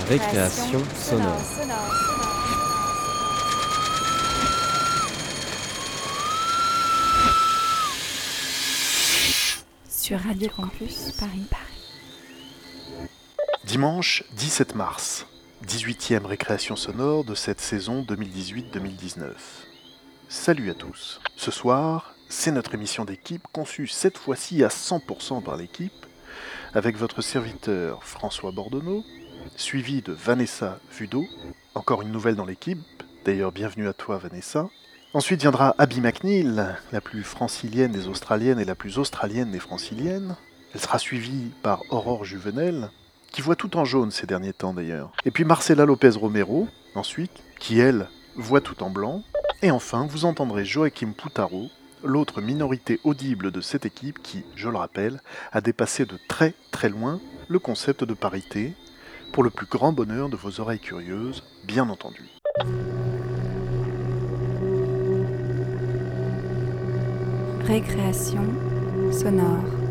Récréation sonore. Sur Radio Campus Paris. Paris. Dimanche 17 mars, 18e récréation sonore de cette saison 2018-2019. Salut à tous. Ce soir, c'est notre émission d'équipe conçue cette fois-ci à 100% par l'équipe, avec votre serviteur François Bordonneau, suivi de Vanessa Vudo, encore une nouvelle dans l'équipe, d'ailleurs bienvenue à toi Vanessa. Ensuite viendra Abby McNeil, la plus francilienne des Australiennes et la plus australienne des franciliennes. Elle sera suivie par Aurore Juvenel, qui voit tout en jaune ces derniers temps d'ailleurs. Et puis Marcela Lopez Romero, ensuite, qui elle voit tout en blanc. Et enfin, vous entendrez Joachim Poutaro, l'autre minorité audible de cette équipe qui, je le rappelle, a dépassé de très très loin le concept de parité, pour le plus grand bonheur de vos oreilles curieuses, bien entendu. Récréation sonore.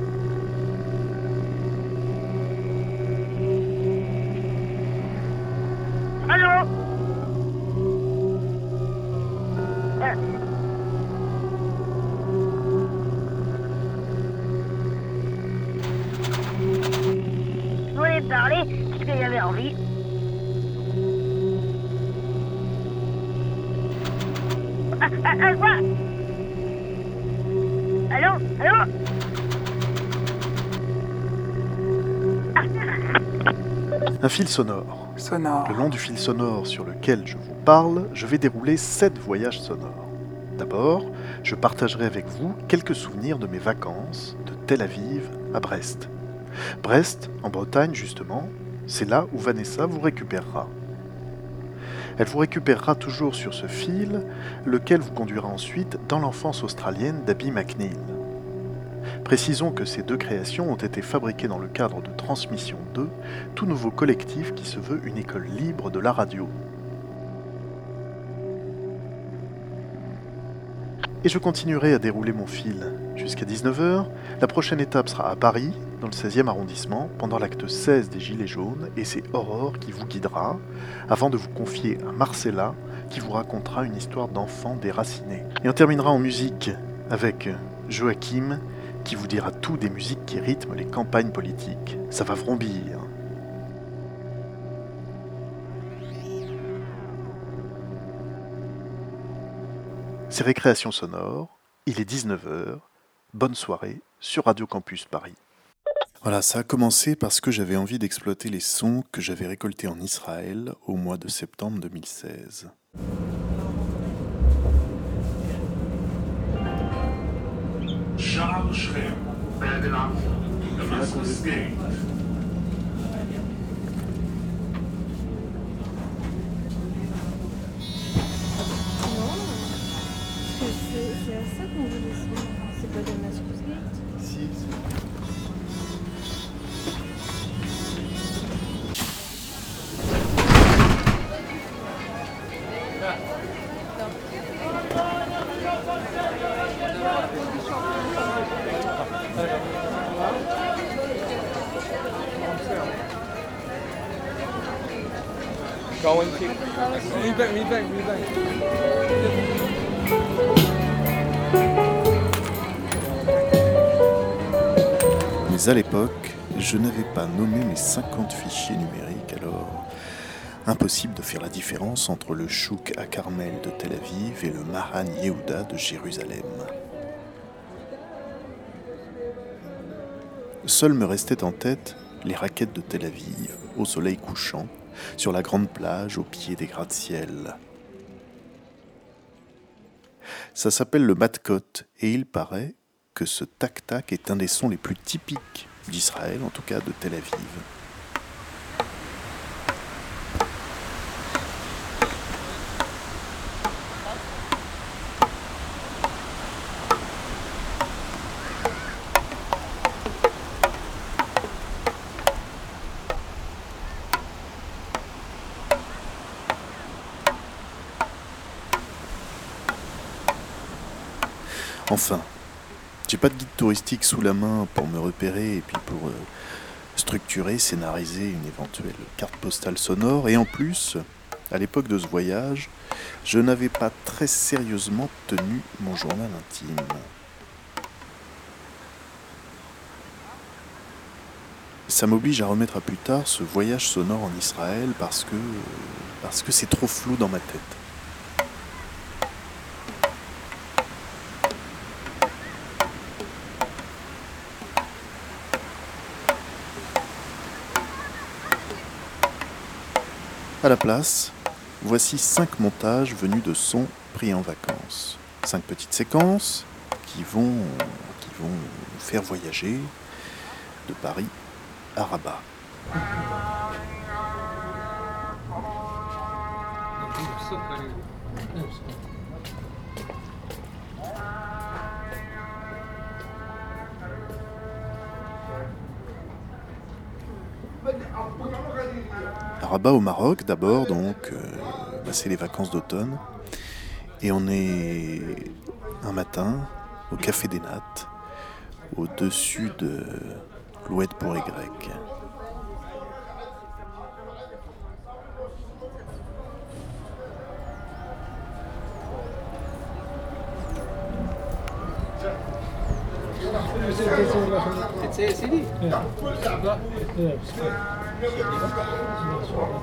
Envie. Ah, ah, ah, quoi Allô Allô Un fil sonore. Sonore. Le long du fil sonore sur lequel je vous parle, je vais dérouler sept voyages sonores. D'abord, je partagerai avec vous quelques souvenirs de mes vacances de Tel Aviv à Brest. Brest, en Bretagne justement, c'est là où Vanessa vous récupérera. Elle vous récupérera toujours sur ce fil, lequel vous conduira ensuite dans l'enfance australienne d'Abby McNeil. Précisons que ces deux créations ont été fabriquées dans le cadre de Transmission 2, tout nouveau collectif qui se veut une école libre de la radio. Et je continuerai à dérouler mon fil jusqu'à 19h. La prochaine étape sera à Paris, dans le 16e arrondissement, pendant l'acte 16 des Gilets jaunes, et c'est Aurore qui vous guidera, avant de vous confier à Marcella, qui vous racontera une histoire d'enfant déraciné. Et on terminera en musique avec Joachim, qui vous dira tout des musiques qui rythment les campagnes politiques. Ça va vrombir. C'est Récréation sonore, il est 19h, bonne soirée sur Radio Campus Paris. Voilà, ça a commencé parce que j'avais envie d'exploiter les sons que j'avais récoltés en Israël au mois de septembre 2016. C'est ça qu'on c'est pas des masques. Mais à l'époque, je n'avais pas nommé mes 50 fichiers numériques, alors impossible de faire la différence entre le Chouk à Carmel de Tel Aviv et le Mahan Yehuda de Jérusalem. Seul me restait en tête les raquettes de Tel Aviv, au soleil couchant, sur la grande plage au pied des gratte-ciel. Ça s'appelle le matkot et il paraît que ce tac-tac est un des sons les plus typiques d'Israël, en tout cas de Tel Aviv. Enfin, j'ai pas de guide touristique sous la main pour me repérer et puis pour euh, structurer, scénariser une éventuelle carte postale sonore. Et en plus, à l'époque de ce voyage, je n'avais pas très sérieusement tenu mon journal intime. Ça m'oblige à remettre à plus tard ce voyage sonore en Israël parce que parce que c'est trop flou dans ma tête. À la place, voici cinq montages venus de sons pris en vacances. Cinq petites séquences qui vont, qui vont nous faire voyager de Paris à Rabat. Rabat au Maroc d'abord, donc euh, c'est les vacances d'automne. Et on est un matin au Café des Nattes, au-dessus de l'Oued pour Y. Ja. Ja.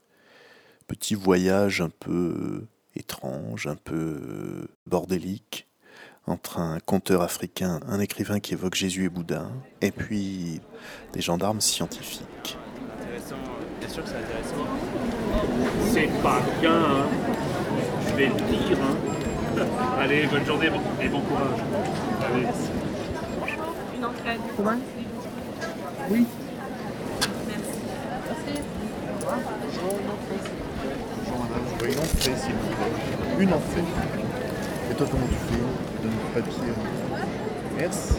Petit voyage un peu étrange, un peu euh, bordélique, entre un conteur africain, un écrivain qui évoque Jésus et Bouddha, et puis des gendarmes scientifiques. Bien sûr que c'est intéressant. C'est pas bien, hein. je vais le dire. Hein. Allez, bonne journée et bon courage. Allez. Une entraide. Une entrée, s'il vous plaît. Une entrée. Et toi, comment tu fais Donne le papier. Merci.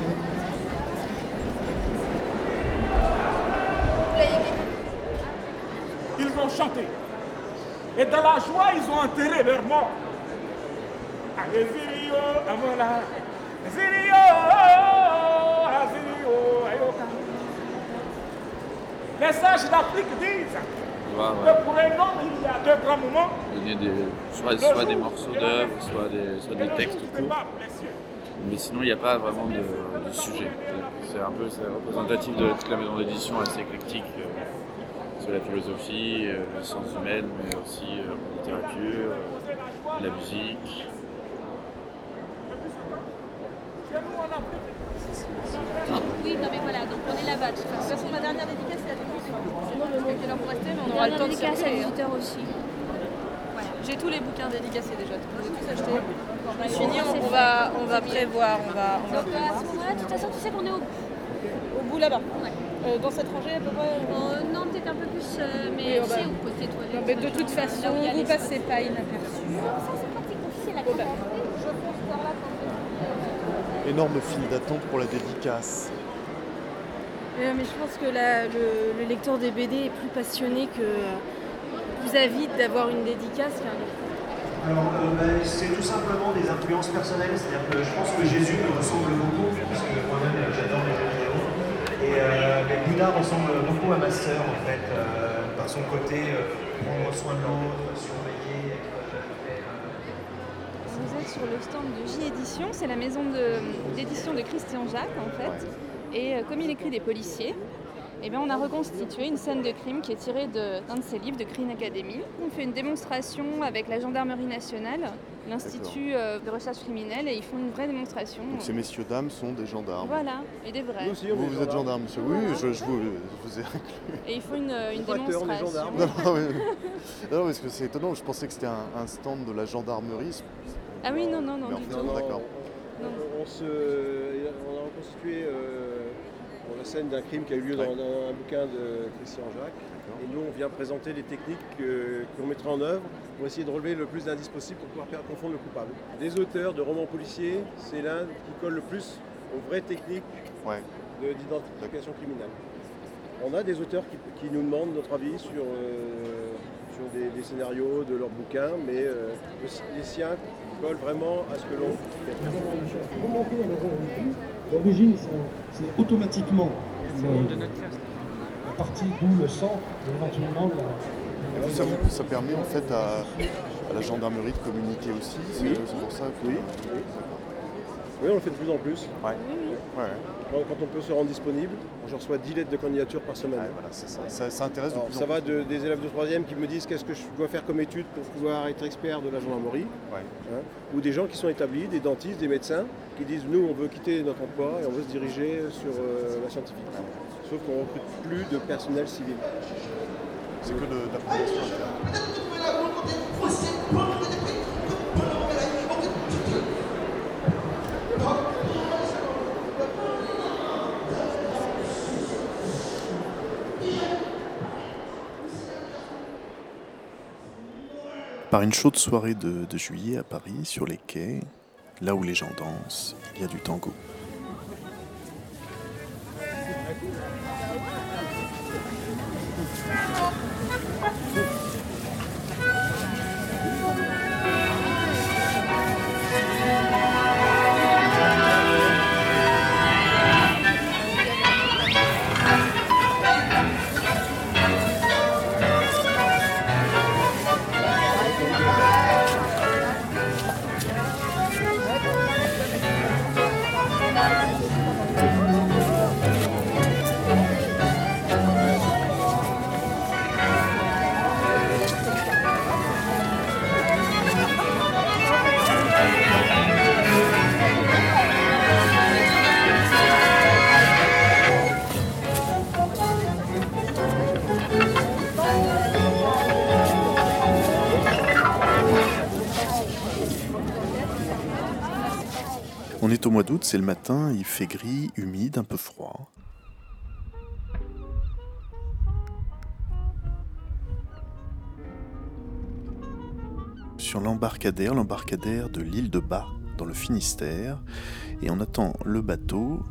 Ils vont chanter. Et dans la joie, ils ont enterré leur mort. Allez, Zirio, Amola. Zirio, ah, Zirio, Ayoka. Les sages d'Afrique disent que pour un homme, il y a deux grands moments. donner des, soit, soit des morceaux nuit. soit des, soit des textes courts. Mais sinon, il n'y a pas vraiment de, de sujet. C'est un peu représentatif de toute la maison d'édition assez éclectique euh, sur la philosophie, euh, les sciences humaines, mais aussi euh, la littérature, la musique. Oui, non mais voilà, donc on est là-bas. De toute façon, ma dernière dédicace, c'est demi C'est bon, je sais quelle heure vous restez, mais on aura le temps de dédicace à circuler, hein. 18h aussi. Voilà. J'ai tous les bouquins dédicacés déjà, je les ai tous achetés. Je me suis dit, on, va, on va prévoir, on va, on va Donc à ce moment-là, de toute façon, tu sais qu'on est au au bout là-bas. Euh, dans cette rangée à peu près Euh, non, peut-être un peu plus, euh, Oui, mais tu sais, au côté toilette. Non, mais de toute façon, où vous les- passez pas inaperçu. Ça, c'est pratique c'est la Bon, bah, caméra. je fonce par là quand Énorme file d'attente pour la dédicace. Euh, mais je pense que la- le, le lecteur des BD est plus passionné que plus avide d'avoir une dédicace qu'un lecteur. Alors, euh, ben, c'est tout simplement des influences personnelles. C'est-à-dire que je pense que Jésus me ressemble beaucoup, parce que moi-même euh, j'adore les jeux vidéo. Et euh, Bouddha ressemble beaucoup à ma sœur, en fait, euh, par son côté euh, prendre soin de l'autre, surveiller, être, euh, sur le stand de J-Édition. C'est la maison de- d'édition de, Christian Jacques, en fait. Et euh, comme il écrit des policiers, eh bien, on a reconstitué une scène de crime qui est tirée de- d'un de, ses livres, de Crime Academy. On fait une démonstration avec la Gendarmerie nationale, l'Institut euh, de recherche criminelle, et ils font une vraie démonstration. Donc ces messieurs dames sont des gendarmes. Voilà, et des vrais. Vous, vous êtes gendarme, monsieur Oui, je, je vous, je vous ai inclus. Et ils font une, les démonstration. gendarmes. Non, non, mais- non, parce que c'est étonnant, je pensais que c'était un, un stand de la gendarmerie. Ah oui, non, non, non, du tout. D'accord. On, se, on a reconstitué euh, la scène d'un crime qui a eu lieu dans, dans un bouquin de Christian Jacques. Et nous, on vient présenter les techniques que- qu'on mettra en œuvre pour essayer de relever le plus d'indices possible pour pouvoir faire confondre le coupable. Des auteurs de romans policiers, c'est l'un qui colle le plus aux vraies techniques de- d'identification criminelle. On a des auteurs qui, qui nous demandent notre avis sur, euh, sur des, des scénarios de leurs bouquins, mais euh, le- les siens vraiment à ce que l'on L'origine, c'est- automatiquement le- la partie d'où le sang, éventuellement la, Et vous, ça, vous- ça permet en fait à, à la gendarmerie de communiquer aussi, c'est Oui. c'est pour ça que... Oui. Oui, on le fait de plus en plus. Ouais. Ouais. Quand, quand on peut se rendre disponible, je reçois 10 lettres de candidature par semaine. ça. Ça, ça intéresse de Alors, plus en ça plus. va de- des élèves de 3e qui me disent qu'est-ce que je dois faire comme étude pour pouvoir être expert de la gendarmerie. Hein, ou des gens qui sont établis, des dentistes, des médecins, qui disent nous on veut quitter notre emploi et on veut se diriger sur euh, la scientifique. Sauf qu'on ne recrute plus de personnel civil. C'est que de, de la Par une chaude soirée de, juillet à Paris, sur les quais, là où les gens dansent, il y a du tango. C'est le matin, il fait gris, humide, un peu froid. Sur l'embarcadère, l'embarcadère de l'île de Bas, dans le Finistère, et on attend le bateau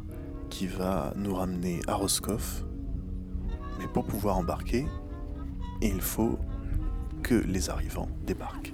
qui va nous ramener à Roscoff. Mais pour pouvoir embarquer, il faut que les arrivants débarquent.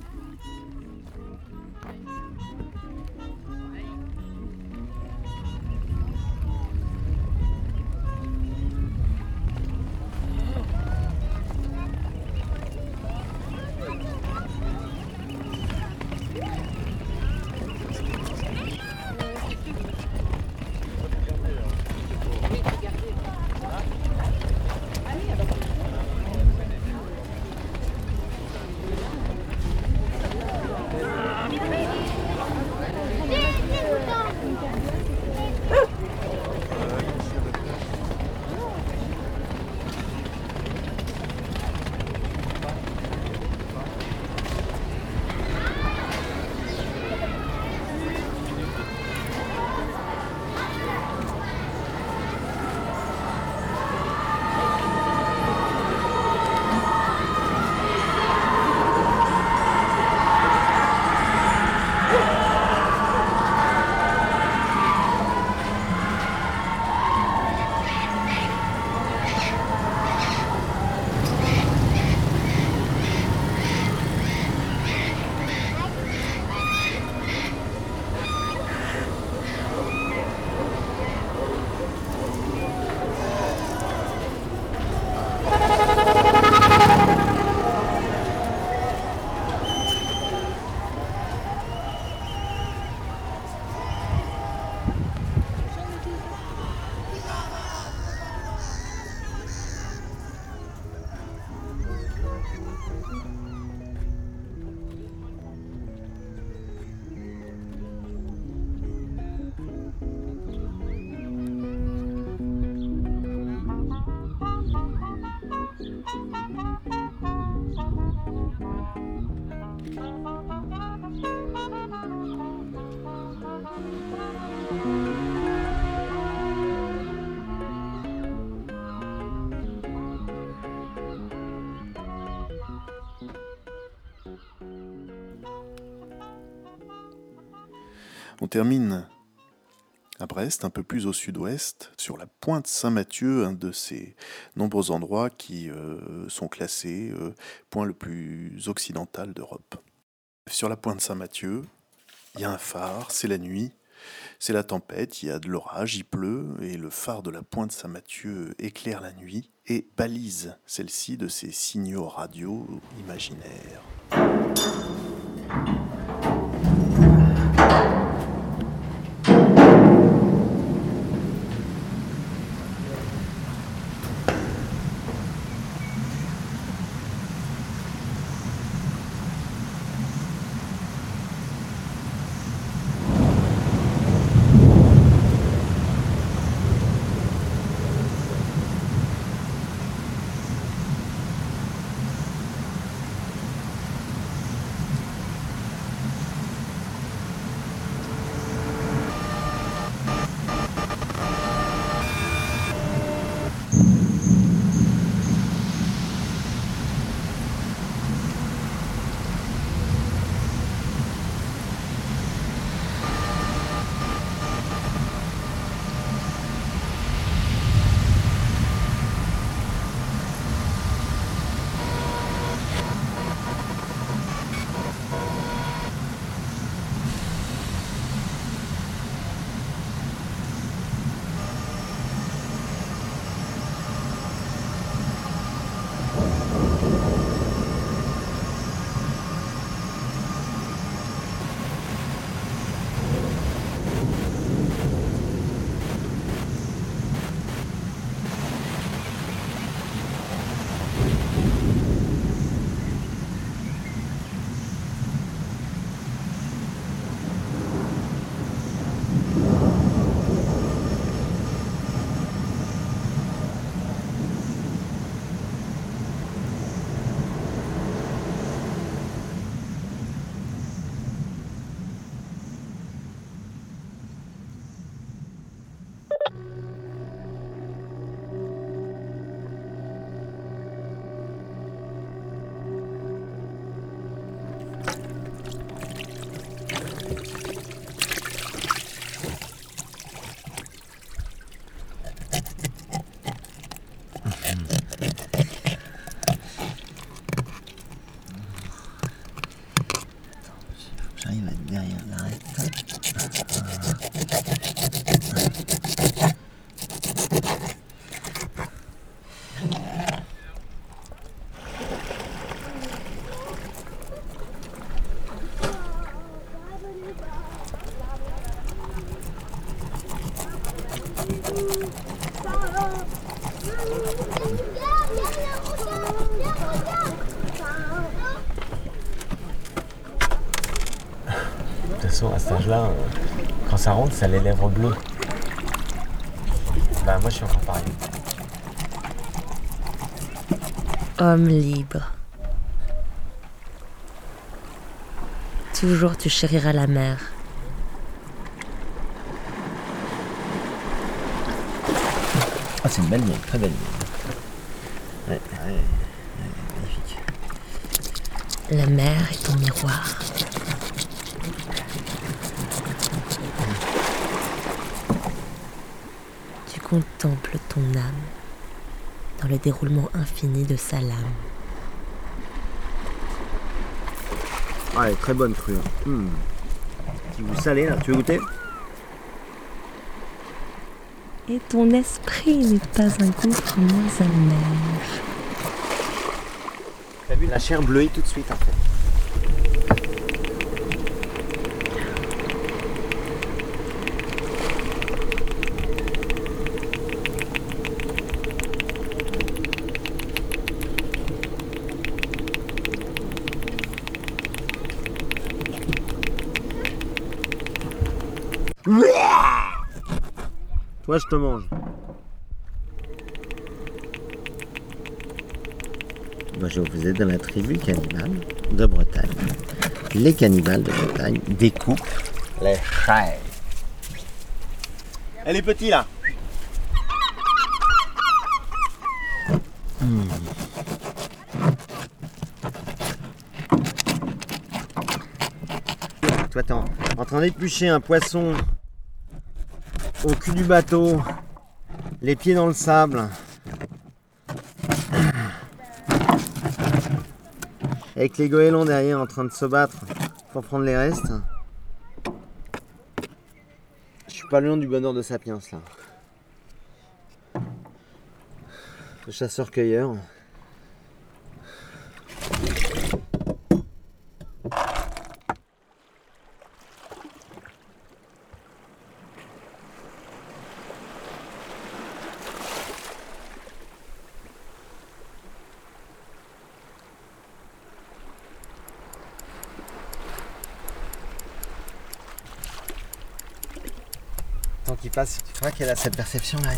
On termine à Brest, un peu plus au sud-ouest, sur la pointe Saint-Mathieu, un de ces nombreux endroits qui euh, sont classés euh, point le plus occidental d'Europe. Sur la pointe Saint-Mathieu, il y a un phare, c'est la nuit, c'est la tempête, il y a de l'orage, il pleut, et le phare de la pointe Saint-Mathieu éclaire la nuit et balise celle-ci de ses signaux radio imaginaires. Âge-là, euh, quand ça rentre, ça a les lèvres bleues. Bah, moi, je suis encore pareil. Homme libre. Toujours tu chériras la mer. Ah, c'est une belle mine, très belle. Ouais, ouais, ouais, magnifique. La mer est ton miroir. Déroulement infini de sa lame. Ah, elle est très bonne crue. hein. Hmm. Goût salé là, tu veux goûter? Et ton esprit n'est pas un gouffre moins amer. T'as vu la chair bleuie tout de suite en fait. Toi, je te mange. Moi, je vous ai dans la tribu cannibale de Bretagne. Les cannibales de Bretagne découpent les chairs. Elle est petite là. Hmm. Toi, t'es en, en train d'éplucher un poisson au cul du bateau, les pieds dans le sable. Avec les goélands derrière en train de se battre pour prendre les restes. Je suis pas loin du bonheur de Sapiens là. Le chasseur-cueilleur. Tu crois qu'elle a cette perception là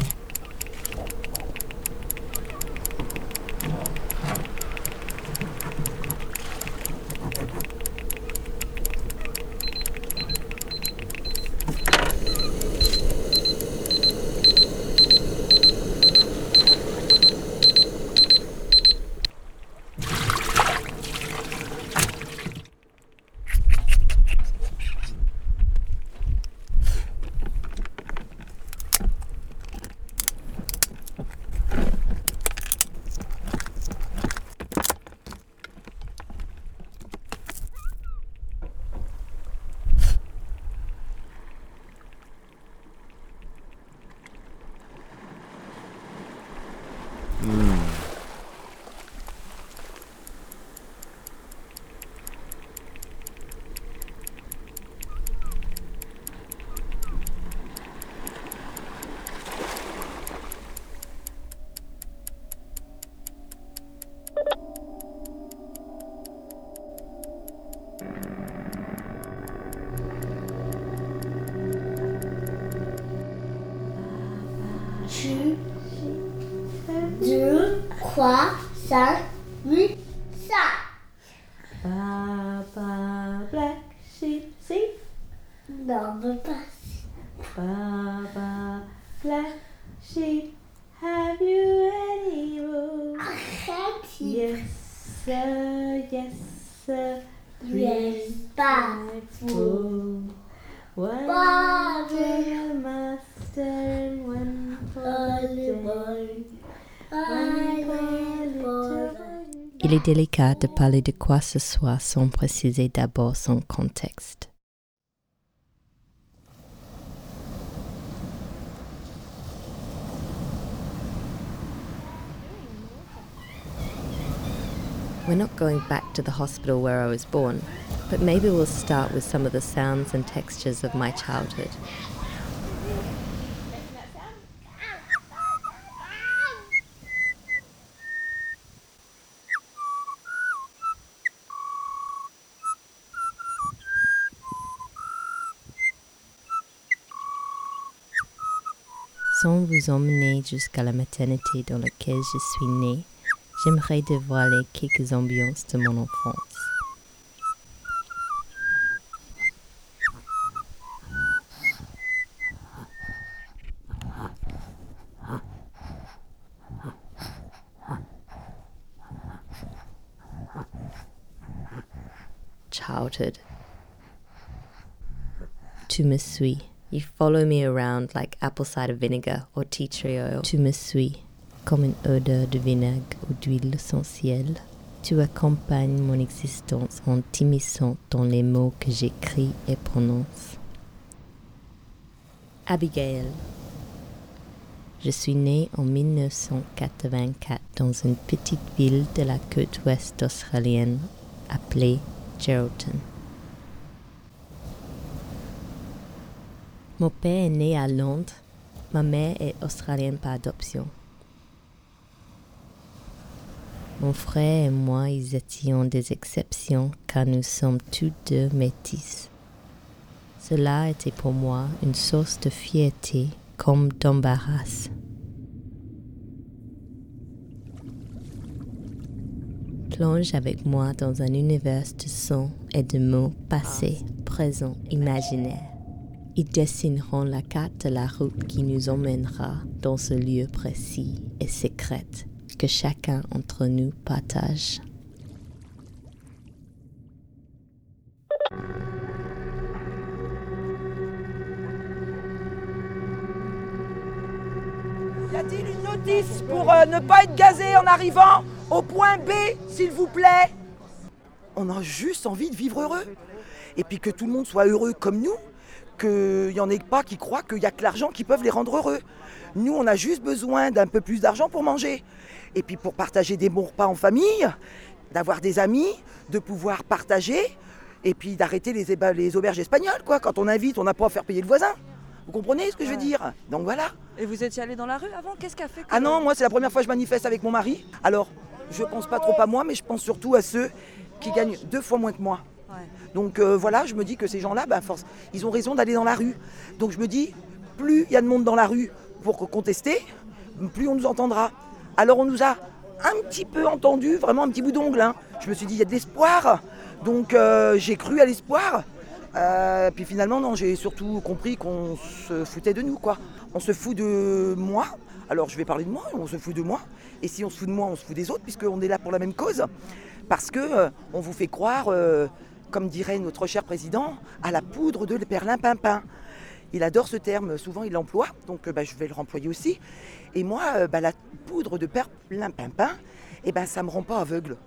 deux, trois, délicat de parler de quoi ce soit sans préciser d'abord son contexte. We're not going back to the hospital where I was born, but maybe we'll start with some of the sounds and textures of my childhood. Vous emmener jusqu'à la maternité dans laquelle je suis née, j'aimerais dévoiler quelques ambiances de mon enfance. Childhood. Tu me suis. You follow me around like apple cider vinegar or tea tree oil. Tu me suis comme une odeur de vinaigre ou d'huile essentielle. Tu accompagnes mon existence en t'immisçant dans les mots que j'écris et prononce. Abigail. Je suis née en 1984 dans une petite ville de la côte ouest australienne appelée Geraldton. Mon père est né à Londres. Ma mère est australienne par adoption. Mon frère et moi, ils étions des exceptions car nous sommes tous deux métis. Cela était pour moi une source de fierté comme d'embarras. Plonge avec moi dans un univers de sons et de mots passés, présents, imaginaires. Ils dessineront la carte de la route qui nous emmènera dans ce lieu précis et secret que chacun entre nous partage. Y a-t-il une notice pour euh, ne pas être gazé en arrivant au point B, s'il vous plaît? On a juste envie de vivre heureux. Et puis que tout le monde soit heureux comme nous, qu'il n'y en ait pas qui croient qu'il n'y a que l'argent qui peuvent les rendre heureux. Nous, on a juste besoin d'un peu plus d'argent pour manger. Et puis pour partager des bons repas en famille, d'avoir des amis, de pouvoir partager, et puis d'arrêter les, auberges espagnoles, quoi. Quand on invite, on n'a pas à faire payer le voisin. Vous comprenez ce que je veux dire? Donc voilà. Et vous étiez allé dans la rue avant? Qu'est-ce qu'a fait que- Ah non, moi c'est la première fois que je manifeste avec mon mari. Alors, je pense pas trop à moi, mais je pense surtout à ceux qui gagnent deux fois moins que moi. Donc euh, voilà, je me dis que ces gens-là, force, ils ont raison d'aller dans la rue. Donc je me dis, plus il y a de monde dans la rue pour contester, plus on nous entendra. Alors on nous a un petit peu entendu, vraiment un petit bout d'ongle. hein. Je me suis dit, il y a de l'espoir. Donc euh, j'ai cru à l'espoir. Euh, puis finalement, non, j'ai surtout compris qu'on se foutait de nous. On se fout de moi. Alors je vais parler de moi, on se fout de moi. Et si on se fout de moi, on se fout des autres, puisqu'on est là pour la même cause. Parce que euh, on vous fait croire, comme dirait notre cher président, à la poudre de perlimpinpin. Il adore ce terme, souvent il l'emploie, donc euh, bah, je vais le remployer aussi. Et moi, euh, bah, la poudre de perlimpinpin, eh ben, ça ne me rend pas aveugle.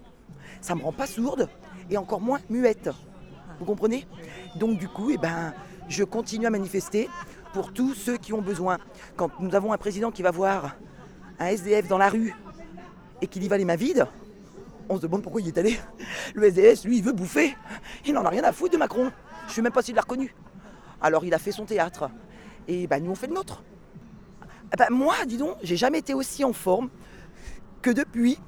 Ça ne me rend pas sourde et encore moins muette. Vous comprenez? Donc du coup, eh ben, je continue à manifester pour tous ceux qui ont besoin. Quand nous avons un président qui va voir un SDF dans la rue et qu'il y va les mains vides, on se demande pourquoi il est allé. Le SDF, lui, il veut bouffer. Il n'en a rien à foutre de Macron. Je ne sais même pas s'il l'a reconnu. Alors il a fait son théâtre. Et ben, nous, on fait le nôtre. Eh ben, moi, dis donc, j'ai jamais été aussi en forme que depuis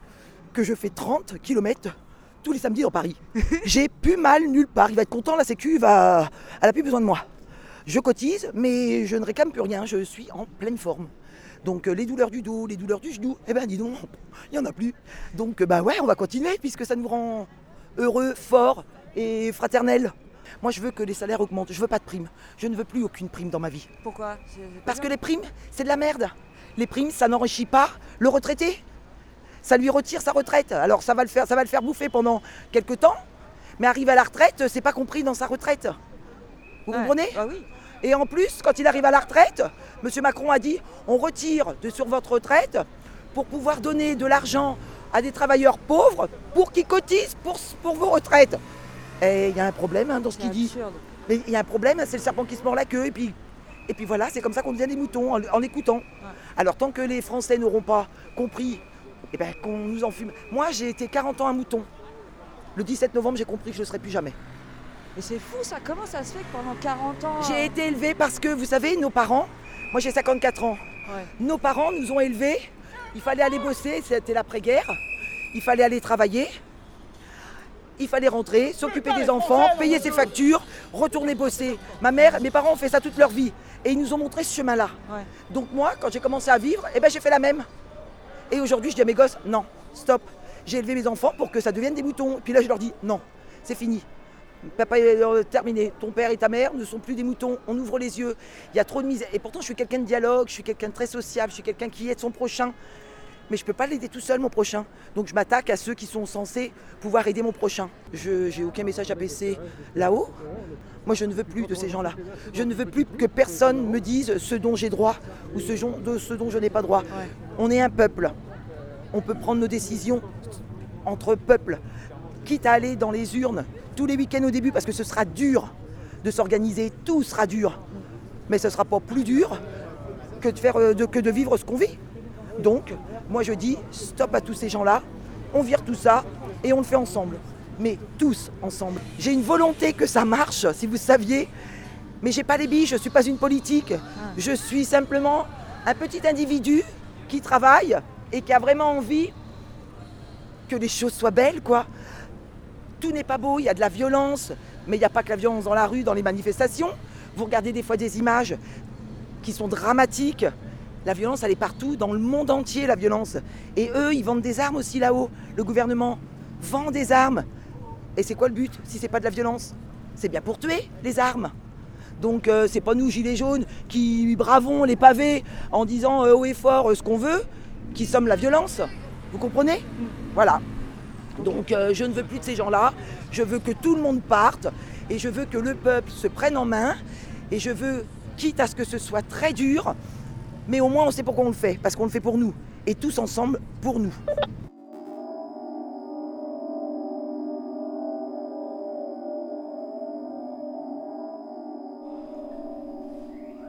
que je fais 30 km tous les samedis dans Paris. J'ai plus mal nulle part. Il va être content, la Sécu, va... elle a plus besoin de moi. Je cotise, mais je ne réclame plus rien. Je suis en pleine forme. Donc euh, les douleurs du dos, les douleurs du genou, eh ben dis donc, il n'y en a plus. Donc euh, bah ouais, on va continuer puisque ça nous rend heureux, forts et fraternels. Moi je veux que les salaires augmentent, je veux pas de primes. Je ne veux plus aucune prime dans ma vie. Pourquoi? Parce que les primes, c'est de la merde. Les primes, ça n'enrichit pas le retraité. Ça lui retire sa retraite. Alors ça va le faire, ça va le faire bouffer pendant quelques temps, mais arrive à la retraite, c'est pas compris dans sa retraite. Vous comprenez? Et en plus, quand il arrive à la retraite, M. Macron a dit on retire de sur votre retraite pour pouvoir donner de l'argent à des travailleurs pauvres pour qu'ils cotisent pour, pour vos retraites. Et il y a un problème hein, dans ce qu'il dit. Mais il y a un problème, c'est le serpent qui se mord la queue. Et puis, et puis voilà, c'est comme ça qu'on devient des moutons, en, en écoutant. Alors tant que les Français n'auront pas compris eh ben, qu'on nous en fume. Moi, j'ai été 40 ans un mouton. Le 17 novembre, j'ai compris que je ne serai plus jamais. Mais c'est fou ça, comment ça se fait que pendant 40 ans. J'ai été élevée parce que, vous savez, nos parents, moi j'ai 54 ans, nos parents nous ont élevés, il fallait aller bosser, c'était l'après-guerre, il fallait aller travailler, il fallait rentrer, s'occuper des enfants, payer ses factures, retourner bosser. Ma mère, mes parents ont fait ça toute leur vie et ils nous ont montré ce chemin-là. Donc moi, quand j'ai commencé à vivre, eh ben, j'ai fait la même. Et aujourd'hui, je dis à mes gosses, non, stop. J'ai élevé mes enfants pour que ça devienne des moutons. Puis là, je leur dis, non, c'est fini. Papa est terminé. Ton père et ta mère ne sont plus des moutons. On ouvre les yeux. Il y a trop de misère. Et pourtant, je suis quelqu'un de dialogue, je suis quelqu'un de très sociable, je suis quelqu'un qui aide son prochain. Mais je ne peux pas l'aider tout seul, mon prochain. Donc je m'attaque à ceux qui sont censés pouvoir aider mon prochain. Je n'ai aucun message à passer là-haut. Moi, je ne veux plus de ces gens-là. Je ne veux plus que personne me dise ce dont j'ai droit ou ce, dont- de ce dont je n'ai pas droit. On est un peuple. On peut prendre nos décisions entre peuples, quitte à aller dans les urnes tous les week-ends au début, parce que ce sera dur de s'organiser, tout sera dur. Mais ce ne sera pas plus dur que de, faire, euh, que de vivre ce qu'on vit. Donc, moi je dis, stop à tous ces gens-là, on vire tout ça et on le fait ensemble. Mais tous ensemble. J'ai une volonté que ça marche, si vous saviez. Mais j'ai pas les billes, je ne suis pas une politique. Je suis simplement un petit individu qui travaille et qui a vraiment envie que les choses soient belles, quoi. Tout n'est pas beau, il y a de la violence, mais il n'y a pas que la violence dans la rue, dans les manifestations. Vous regardez des fois des images qui sont dramatiques. La violence, elle est partout, dans le monde entier, la violence. Et eux, ils vendent des armes aussi là-haut, le gouvernement. vend des armes. Et c'est quoi le but si c'est pas de la violence? C'est bien pour tuer les armes. Donc euh, c'est pas nous gilets jaunes qui bravons les pavés en disant euh, haut et fort euh, ce qu'on veut, qui sommes la violence. Vous comprenez? Voilà. Donc euh, je ne veux plus de ces gens-là. Je veux que tout le monde parte et je veux que le peuple se prenne en main et je veux, quitte à ce que ce soit très dur, mais au moins on sait pourquoi on le fait, parce qu'on le fait pour nous et tous ensemble pour nous.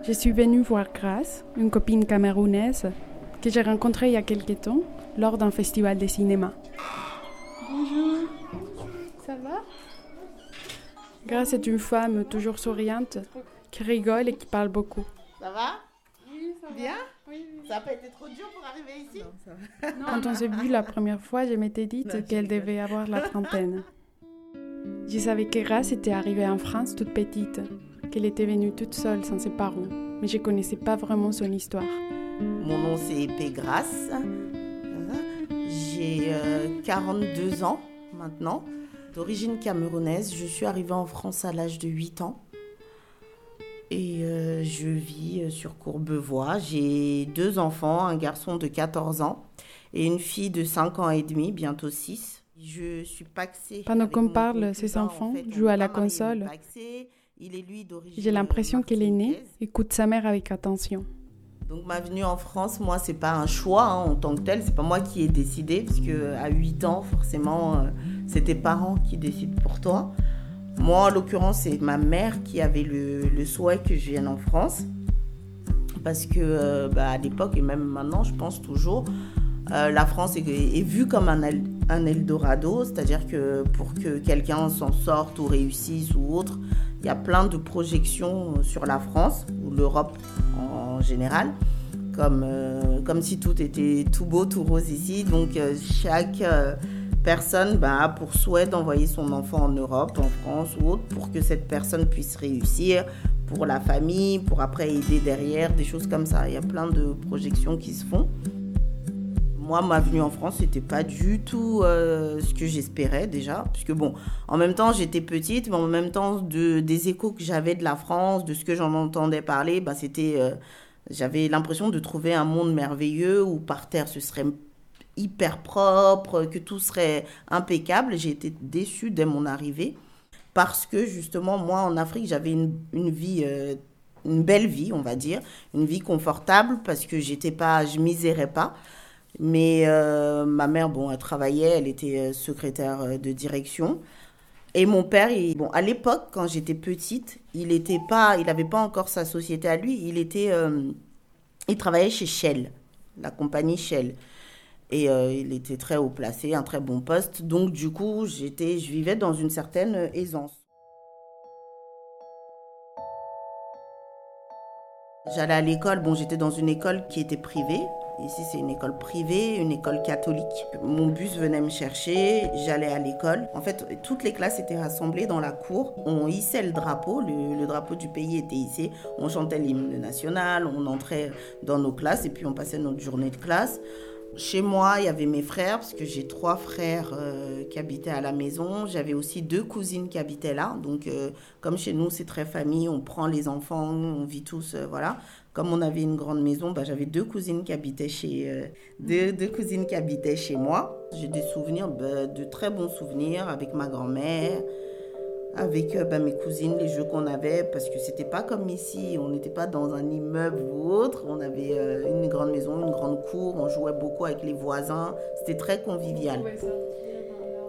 Je suis venue voir Grace, une copine camerounaise que j'ai rencontrée il y a quelques temps lors d'un festival de cinéma. Ça va? Grace est une femme toujours souriante, qui rigole et qui parle beaucoup. Ça va? Oui, ça va. Bien? Ça n'a pas été trop dur pour arriver ici? Quand on s'est vu la première fois, je m'étais dit qu'elle devait avoir la trentaine. Je savais que Grace était arrivée en France toute petite, qu'elle était venue toute seule sans ses parents, mais je ne connaissais pas vraiment son histoire. Mon nom c'est Épée Grasse. J'ai euh, 42 ans maintenant, d'origine camerounaise. Je suis arrivée en France à l'âge de 8 ans. Et euh, je vis euh, sur Courbevoie. J'ai deux enfants, un garçon de 14 ans et une fille de 5 ans et demi, bientôt 6. Je suis paxée. Pendant qu'on parle, ses en enfants fait. Jouent à la console. J'ai l'impression qu'elle est née, écoute sa mère avec attention. Donc ma venue en France, moi, c'est pas un choix hein, en tant que tel. C'est pas moi qui ai décidé, parce que à 8 ans, forcément, euh, c'est tes parents qui décident pour toi. Moi, en l'occurrence, c'est ma mère qui avait le, le souhait que je vienne en France, parce que euh, bah, à l'époque et même maintenant, je pense toujours, euh, la France est, vue comme un, un Eldorado, c'est-à-dire que pour que quelqu'un s'en sorte ou réussisse ou autre, il y a plein de projections sur la France ou l'Europe en général, comme, euh, comme si tout était tout beau, tout rose ici. Donc euh, chaque euh, personne bah, a pour souhait d'envoyer son enfant en Europe, en France ou autre, pour que cette personne puisse réussir, pour la famille, pour après aider derrière, des choses comme ça. Il y a plein de projections qui se font. Moi, ma venue en France, c'était pas du tout euh, ce que j'espérais déjà. Puisque bon, en même temps, j'étais petite, mais en même temps, de, des échos que j'avais de la France, de ce que j'en entendais parler, bah, c'était. euh, j'avais l'impression de trouver un monde merveilleux où par terre ce serait hyper propre, que tout serait impeccable. J'ai été déçue dès mon arrivée. Parce que justement, moi, en Afrique, j'avais une, une vie. euh, une belle vie, on va dire, une vie confortable parce que j'étais pas, je misérais pas. Mais euh, ma mère, bon, elle travaillait, elle était euh, secrétaire de direction. Et mon père, bon, à l'époque, quand j'étais petite, il était pas, il n'avait pas encore sa société à lui. Il était, il travaillait chez Shell, la compagnie Shell. Et euh, il était très haut placé, un très bon poste. Donc du coup, je vivais dans une certaine euh, aisance. J'allais à l'école, bon, j'étais dans une école qui était privée. Ici, c'est une école privée, une école catholique. Mon bus venait me chercher, j'allais à l'école. En fait, toutes les classes étaient rassemblées dans la cour. On hissait le drapeau, le, le drapeau du pays était hissé. On chantait l'hymne national, on entrait dans nos classes et puis on passait notre journée de classe. Chez moi, il y avait mes frères, parce que j'ai trois frères euh, qui habitaient à la maison. J'avais aussi deux cousines qui habitaient là. Donc, euh, comme chez nous, c'est très famille, on prend les enfants, on vit tous, euh, voilà. Comme on avait une grande maison, bah, j'avais deux cousines qui habitaient chez, deux, deux cousines qui habitaient chez moi. J'ai des souvenirs, bah, de très bons souvenirs avec ma grand-mère, avec euh, bah, mes cousines, les jeux qu'on avait, parce que c'était pas comme ici, on n'était pas dans un immeuble ou autre, on avait euh, une grande maison, une grande cour, on jouait beaucoup avec les voisins, c'était très convivial.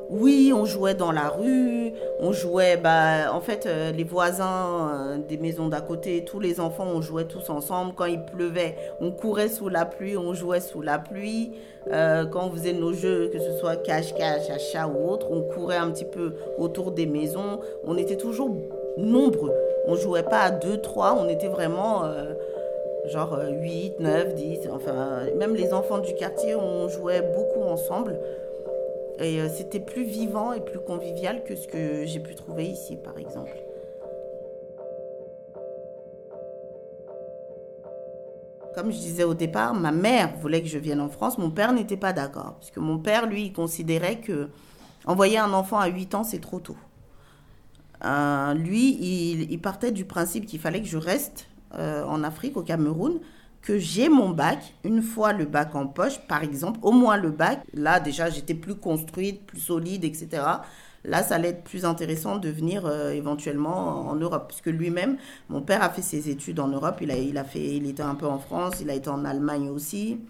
Oui, on jouait dans la rue, on jouait, bah, en fait, euh, les voisins euh, des maisons d'à côté, tous les enfants, on jouait tous ensemble. Quand il pleuvait, on courait sous la pluie, on jouait sous la pluie. Euh, quand on faisait nos jeux, que ce soit cache-cache, achat ou autre, on courait un petit peu autour des maisons. On était toujours nombreux. On jouait pas à deux, trois, on était vraiment genre euh, 8, 9, 10. Enfin, même les enfants du quartier, on jouait beaucoup ensemble. Et euh, c'était plus vivant et plus convivial que ce que j'ai pu trouver ici, par exemple. Comme je disais au départ, ma mère voulait que je vienne en France, mon père n'était pas d'accord. Parce que mon père, lui, considérait que Envoyer un enfant à 8 ans, c'est trop tôt. Euh, lui, il, il partait du principe qu'il fallait que je reste euh, en Afrique, au Cameroun, que j'ai mon bac, une fois le bac en poche, par exemple, au moins le bac, là déjà j'étais plus construite, plus solide, etc. Là, ça allait être plus intéressant de venir euh, éventuellement en Europe, puisque lui-même, mon père a fait ses études en Europe, il, a, il, a fait, il était un peu en France, il a été en Allemagne aussi,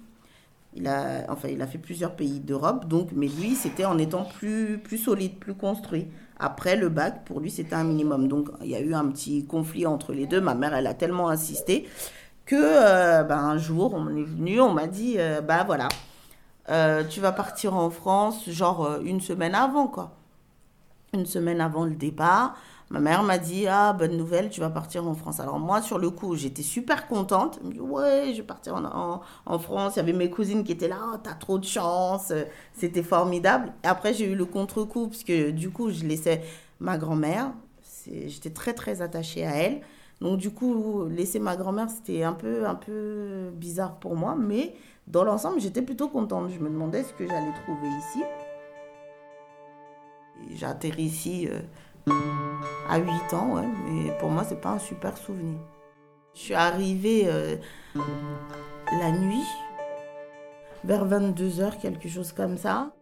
il a, enfin, il a fait plusieurs pays d'Europe, donc, mais lui, c'était en étant plus, plus solide, plus construit. Après le bac, pour lui, c'était un minimum. Donc, il y a eu un petit conflit entre les deux. Ma mère, elle a tellement insisté que euh, ben, un jour, on est venu, on m'a dit, euh, bah voilà, euh, tu vas partir en France, genre une semaine avant, quoi. Une semaine avant le départ. Ma mère m'a dit Ah, bonne nouvelle, tu vas partir en France. Alors, moi, sur le coup, j'étais super contente. Je me Ouais, je vais partir en, en, France. Il y avait mes cousines qui étaient là Oh, t'as trop de chance. C'était formidable. Et après, j'ai eu le contre-coup, parce que du coup, je laissais ma grand-mère. J'étais très, très attachée à elle. Donc, du coup, laisser ma grand-mère, c'était un peu, un peu bizarre pour moi. Mais dans l'ensemble, j'étais plutôt contente. Je me demandais ce que j'allais trouver ici. J'ai atterri ici. Euh, à 8 ans, mais pour moi, c'est pas un super souvenir. Je suis arrivée euh, la nuit, vers 22h, quelque chose comme ça.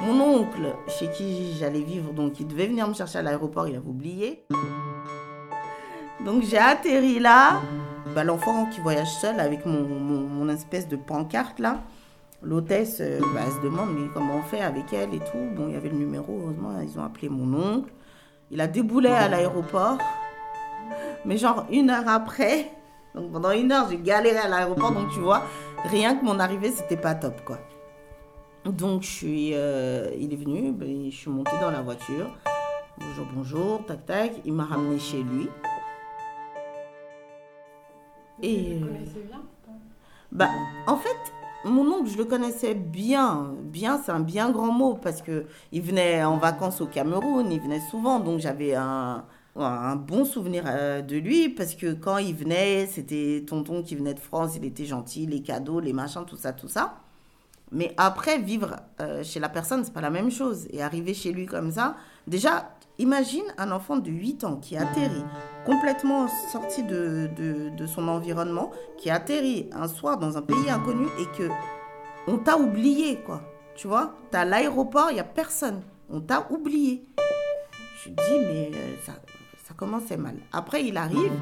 Mon oncle, chez qui j'allais vivre, donc il devait venir me chercher à l'aéroport, il avait oublié. Donc j'ai atterri là. Bah, L'enfant qui voyage seul avec mon, espèce de pancarte là. L'hôtesse, euh, bah, elle se demande mais comment on fait avec elle et tout. Bon, il y avait le numéro, heureusement, ils ont appelé mon oncle. Il a déboulé à l'aéroport. Mais genre une heure après, donc pendant une heure, j'ai galéré à l'aéroport. Donc tu vois, rien que mon arrivée, c'était pas top quoi. Donc je suis, euh, il est venu, ben, je suis montée dans la voiture. Bonjour, bonjour, tac tac. Il m'a ramené chez lui. Et. Euh, bien Bah, en fait, mon oncle, je le connaissais bien. Bien, c'est un bien grand mot parce que il venait en vacances au Cameroun, il venait souvent, donc j'avais un, un bon souvenir euh, de lui parce que quand il venait, c'était tonton qui venait de France, il était gentil, les cadeaux, les machins, tout ça, tout ça. Mais après, vivre euh, chez la personne, c'est pas la même chose. Et arriver chez lui comme ça, déjà, imagine un enfant de 8 ans qui atterrit complètement sorti de, de, son environnement, qui atterrit un soir dans un pays inconnu et que on t'a oublié, quoi. Tu vois, t'as l'aéroport, il n'y a personne. On t'a oublié. Je dis, mais euh, ça, ça commençait mal. Après, il arrive.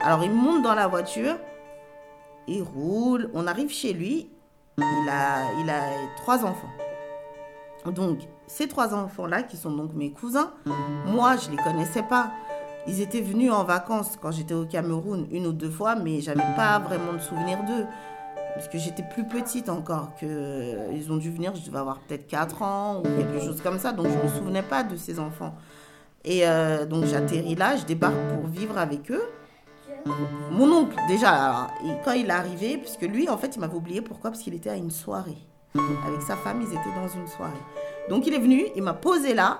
Alors, il monte dans la voiture. Il roule. On arrive chez lui. Il a, il a trois enfants. Donc, ces trois enfants-là, qui sont donc mes cousins, moi, je ne les connaissais pas. Ils étaient venus en vacances quand j'étais au Cameroun une ou deux fois, mais j'avais pas vraiment de souvenir d'eux. Parce que j'étais plus petite encore que ils ont dû venir, je devais avoir peut-être 4 ans ou quelque chose comme ça, donc je me souvenais pas de ces enfants. Et euh, donc j'atterris là, je débarque pour vivre avec eux. Mon oncle, déjà, quand il est arrivé, puisque lui, en fait, il m'avait oublié. Pourquoi? Parce qu'il était à une soirée. Avec sa femme, ils étaient dans une soirée. Donc il est venu, il m'a posé là.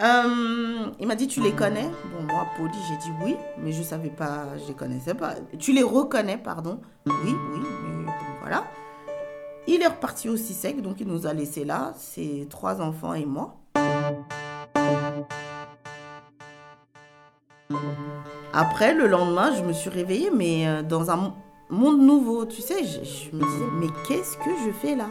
Euh, il m'a dit tu les connais? Bon moi poli j'ai dit oui mais je savais pas je les connaissais pas. Tu les reconnais pardon? Oui oui voilà. Il est reparti aussi sec donc il nous a laissé là ses trois enfants et moi. Après le lendemain je me suis réveillée mais euh, dans un monde nouveau tu sais je, je me disais mais qu'est-ce que je fais là?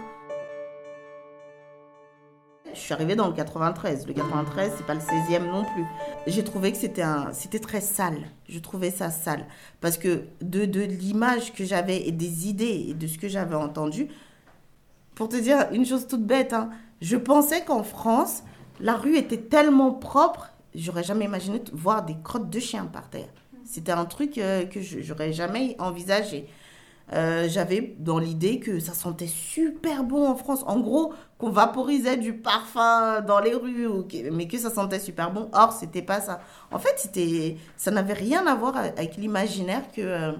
Je suis arrivée dans le 93. Le 93, c'est pas le 16e non plus. J'ai trouvé que c'était un, c'était très sale. Je trouvais ça sale parce que de, de l'image que j'avais et des idées et de ce que j'avais entendu. Pour te dire une chose toute bête, hein, je pensais qu'en France, la rue était tellement propre, j'aurais jamais imaginé voir des crottes de chiens par terre. C'était un truc euh, que j'aurais jamais envisagé. Euh, j'avais dans l'idée que ça sentait super bon en France. En gros, qu'on vaporisait du parfum dans les rues, mais que ça sentait super bon. Or, c'était pas ça. En fait, c'était, ça n'avait rien à voir avec l'imaginaire que, euh,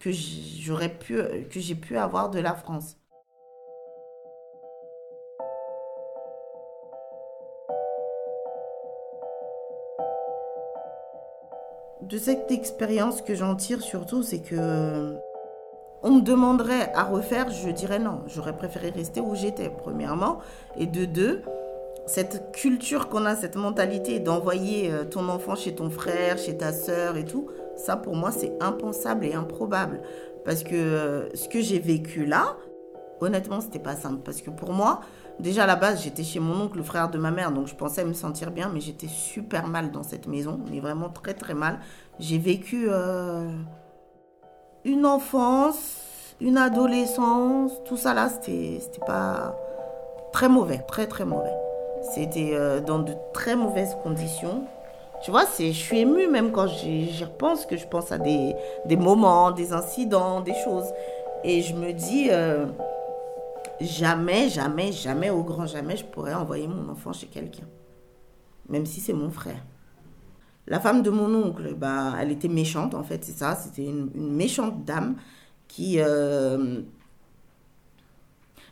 que j'aurais pu, que j'ai pu avoir de la France. De cette expérience que j'en tire surtout, c'est que on me demanderait à refaire, je dirais non. J'aurais préféré rester où j'étais, premièrement. Et de deux, cette culture qu'on a, cette mentalité d'envoyer euh, ton enfant chez ton frère, chez ta sœur et tout, ça pour moi c'est impensable et improbable. Parce que euh, ce que j'ai vécu là, honnêtement, c'était pas simple. Parce que pour moi, déjà à la base, j'étais chez mon oncle, le frère de ma mère, donc je pensais me sentir bien, mais j'étais super mal dans cette maison, mais vraiment très très mal. J'ai vécu euh, une enfance, une adolescence, tout ça là, c'était pas très mauvais, très très mauvais. C'était euh, dans de très mauvaises conditions. Tu vois, je suis émue même quand j'y repense, que je pense à des, des moments, des incidents, des choses. Et je me dis, euh, jamais, jamais, jamais, au grand jamais, je pourrais envoyer mon enfant chez quelqu'un. Même si c'est mon frère. La femme de mon oncle, bah, elle était méchante, en fait, c'est ça. C'était une, méchante dame qui... euh,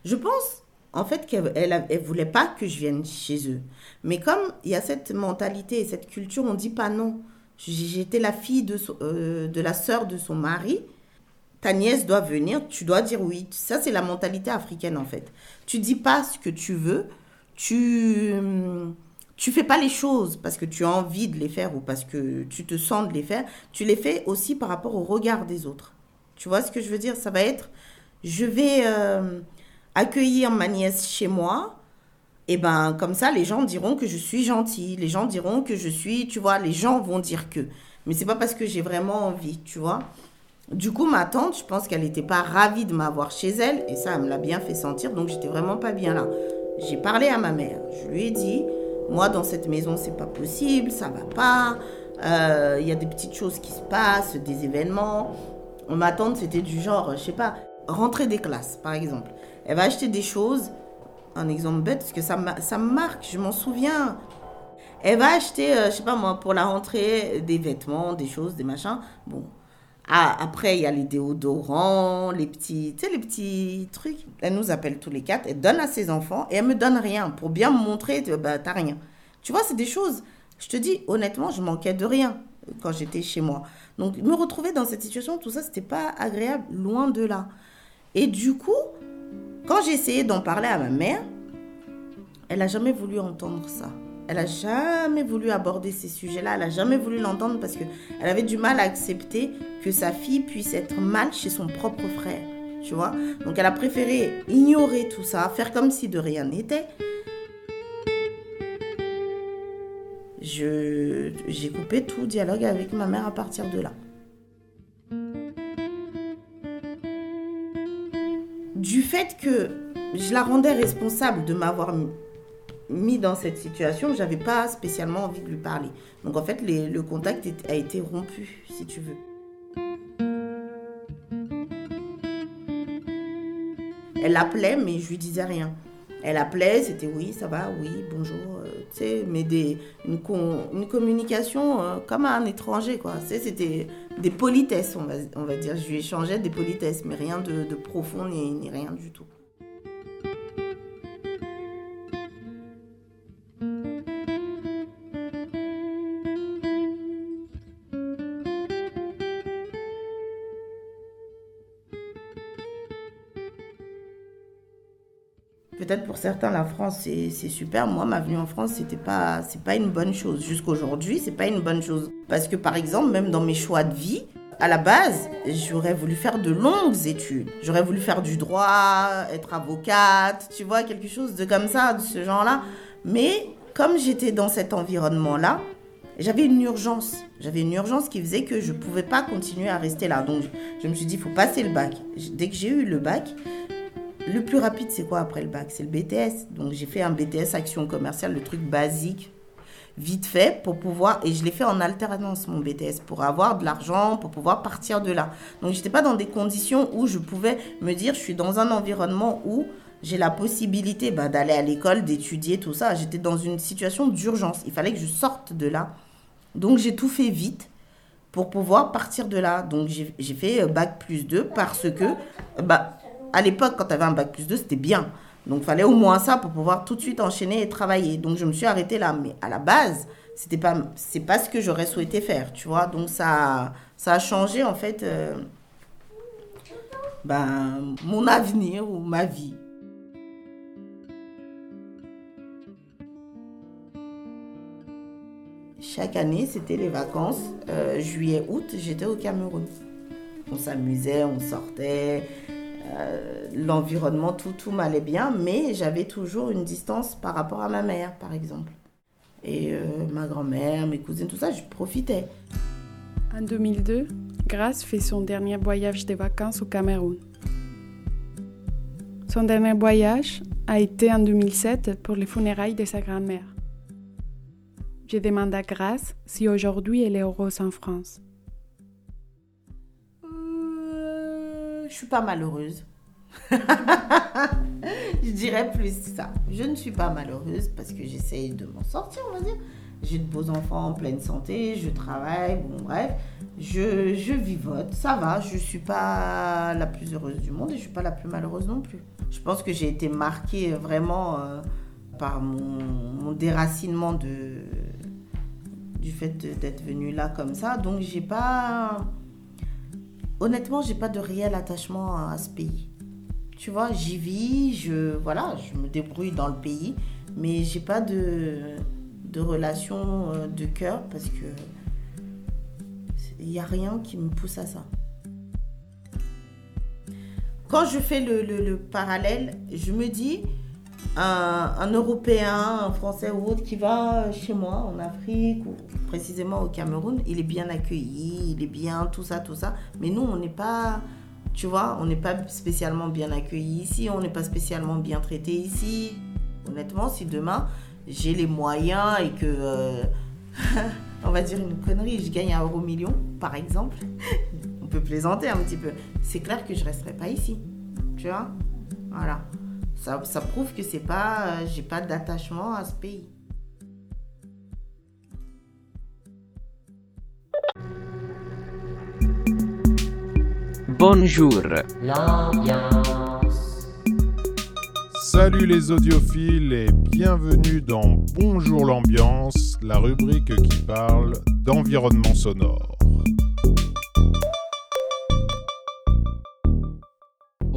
je pense, en fait, qu'elle elle, voulait pas que je vienne chez eux. Mais comme il y a cette mentalité et cette culture, on dit pas non. J'étais la fille de, euh, de la sœur de son mari. Ta nièce doit venir, tu dois dire oui. Ça, c'est la mentalité africaine, en fait. Tu dis pas ce que tu veux. Tu tu fais pas les choses parce que tu as envie de les faire ou parce que tu te sens de les faire. Tu les fais aussi par rapport au regard des autres. Tu vois ce que je veux dire? Ça va être, je vais euh, accueillir ma nièce chez moi. Et ben comme ça, les gens diront que je suis gentille. Les gens diront que je suis, tu vois, les gens vont dire que. Mais c'est pas parce que j'ai vraiment envie, tu vois. Du coup, ma tante, je pense qu'elle n'était pas ravie de m'avoir chez elle. Et ça, elle me l'a bien fait sentir. Donc, j'étais vraiment pas bien là. J'ai parlé à ma mère. Je lui ai dit, moi, dans cette maison, c'est pas possible, ça va pas. Euh, Il y a des petites choses qui se passent, des événements. Ma tante, c'était du genre, je sais pas, rentrer des classes, par exemple. Elle va acheter des choses, un exemple bête, parce que ça, ça me marque, je m'en souviens. Elle va acheter, euh, je sais pas moi, pour la rentrée, des vêtements, des choses, des machins. Bon. Ah, après, il y a les déodorants, les petits, tu sais, les petits trucs. Elle nous appelle tous les quatre, elle donne à ses enfants et elle me donne rien pour bien me montrer, bah, t'as rien. Tu vois, c'est des choses, je te dis, honnêtement, je manquais de rien quand j'étais chez moi. Donc, me retrouver dans cette situation, tout ça, c'était pas agréable, loin de là. Et du coup, quand j'ai essayé d'en parler à ma mère, elle a jamais voulu entendre ça. Elle a jamais voulu aborder ces sujets-là. Elle a jamais voulu l'entendre parce que elle avait du mal à accepter que sa fille puisse être mal chez son propre frère. Tu vois Donc elle a préféré ignorer tout ça, faire comme si de rien n'était. Je j'ai coupé tout dialogue avec ma mère à partir de là. Du fait que je la rendais responsable de m'avoir mis- dans cette situation, j'avais pas spécialement envie de lui parler. Donc en fait, le contact a été rompu, si tu veux. Elle appelait, mais je lui disais rien. Elle appelait, c'était oui, ça va, oui, bonjour, euh, tu sais, mais des, une, con- une communication euh, comme à un étranger, quoi. Tu sais, c'était des politesses, on va, on va dire. Je lui échangeais des politesses, mais rien de, de profond ni rien du tout. Pour certains, la France, c'est c'est super. Moi, ma venue en France, c'était pas, c'est pas une bonne chose. Jusqu'aujourd'hui, c'est pas une bonne chose. Parce que, par exemple, même dans mes choix de vie, à la base, j'aurais voulu faire de longues études. J'aurais voulu faire du droit, être avocate, tu vois, quelque chose de comme ça, de ce genre-là. Mais comme j'étais dans cet environnement-là, j'avais une urgence. J'avais une urgence qui faisait que je ne pouvais pas continuer à rester là. Donc, je me suis dit, il faut passer le bac. Dès que j'ai eu le bac, le plus rapide, c'est quoi après le bac? C'est le BTS. Donc j'ai fait un BTS action commerciale, le truc basique, vite fait, pour pouvoir. Et je l'ai fait en alternance, mon BTS, pour avoir de l'argent, pour pouvoir partir de là. Donc j'étais pas dans des conditions où je pouvais me dire, je suis dans un environnement où j'ai la possibilité bah, d'aller à l'école, d'étudier, tout ça. J'étais dans une situation d'urgence. Il fallait que je sorte de là. Donc j'ai tout fait vite pour pouvoir partir de là. Donc j'ai fait euh, bac plus 2 parce que, bah, à l'époque, quand tu avais un bac plus 2, c'était bien. Donc il fallait au moins ça pour pouvoir tout de suite enchaîner et travailler. Donc je me suis arrêtée là. Mais à la base, c'était pas, pas ce que j'aurais souhaité faire, tu vois. Donc ça, ça a changé en fait euh, ben, mon avenir ou ma vie. chaque année, c'était les vacances, euh, juillet-août, j'étais au Cameroun. On s'amusait, on sortait, euh, l'environnement, tout, tout m'allait bien, mais j'avais toujours une distance par rapport à ma mère, par exemple. Et euh, ma grand-mère, mes cousines, tout ça, je profitais. En 2002, Grace fait son dernier voyage de vacances au Cameroun. Son dernier voyage a été en 2007 pour les funérailles de sa grand-mère. Je demande à Grace si aujourd'hui elle est heureuse en France. Je suis pas malheureuse. je dirais plus ça. Je ne suis pas malheureuse parce que j'essaye de m'en sortir, on va dire. J'ai de beaux enfants en pleine santé, je travaille, bon bref, je, je vivote, ça va, je suis pas la plus heureuse du monde et je suis pas la plus malheureuse non plus. Je pense que j'ai été marquée vraiment euh, par mon, mon déracinement de, du fait d'être venue là comme ça, donc j'ai pas... Honnêtement, j'ai pas de réel attachement à, ce pays. Tu vois, j'y vis, je, voilà, je me débrouille dans le pays, mais j'ai pas de, relation euh, de cœur parce que il n'y a rien qui me pousse à ça. Quand je fais le parallèle, je me dis, un, Européen, un Français ou autre qui va chez moi en Afrique ou précisément au Cameroun, il est bien accueilli, il est bien, tout ça, tout ça. Mais nous, on n'est pas, tu vois, on n'est pas spécialement bien accueilli ici, on n'est pas spécialement bien traité ici. Honnêtement, si demain j'ai les moyens et que, euh, on va dire une connerie, je gagne un euro million, par exemple, on peut plaisanter un petit peu. C'est clair que je resterai pas ici, tu vois? Voilà. Ça, ça prouve que c'est pas, euh, j'ai pas d'attachement à ce pays. Bonjour. Salut les audiophiles et bienvenue dans Bonjour l'ambiance, la rubrique qui parle d'environnement sonore.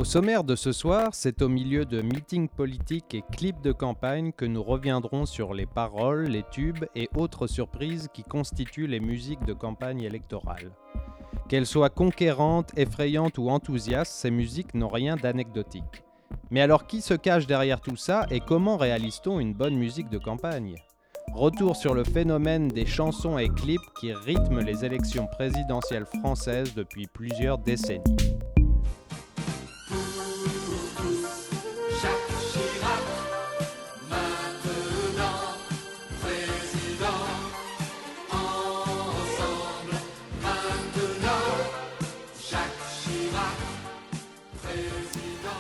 Sommaire de ce soir, c'est au milieu de meetings politiques et clips de campagne que nous reviendrons sur les paroles, les tubes et autres surprises qui constituent les musiques de campagne électorale. Qu'elles soient conquérantes, effrayantes ou enthousiastes, ces musiques n'ont rien d'anecdotique. Mais alors qui se cache derrière tout ça et comment réalise-t-on une bonne musique de campagne? Retour sur le phénomène des chansons et clips qui rythment les élections présidentielles françaises depuis plusieurs décennies.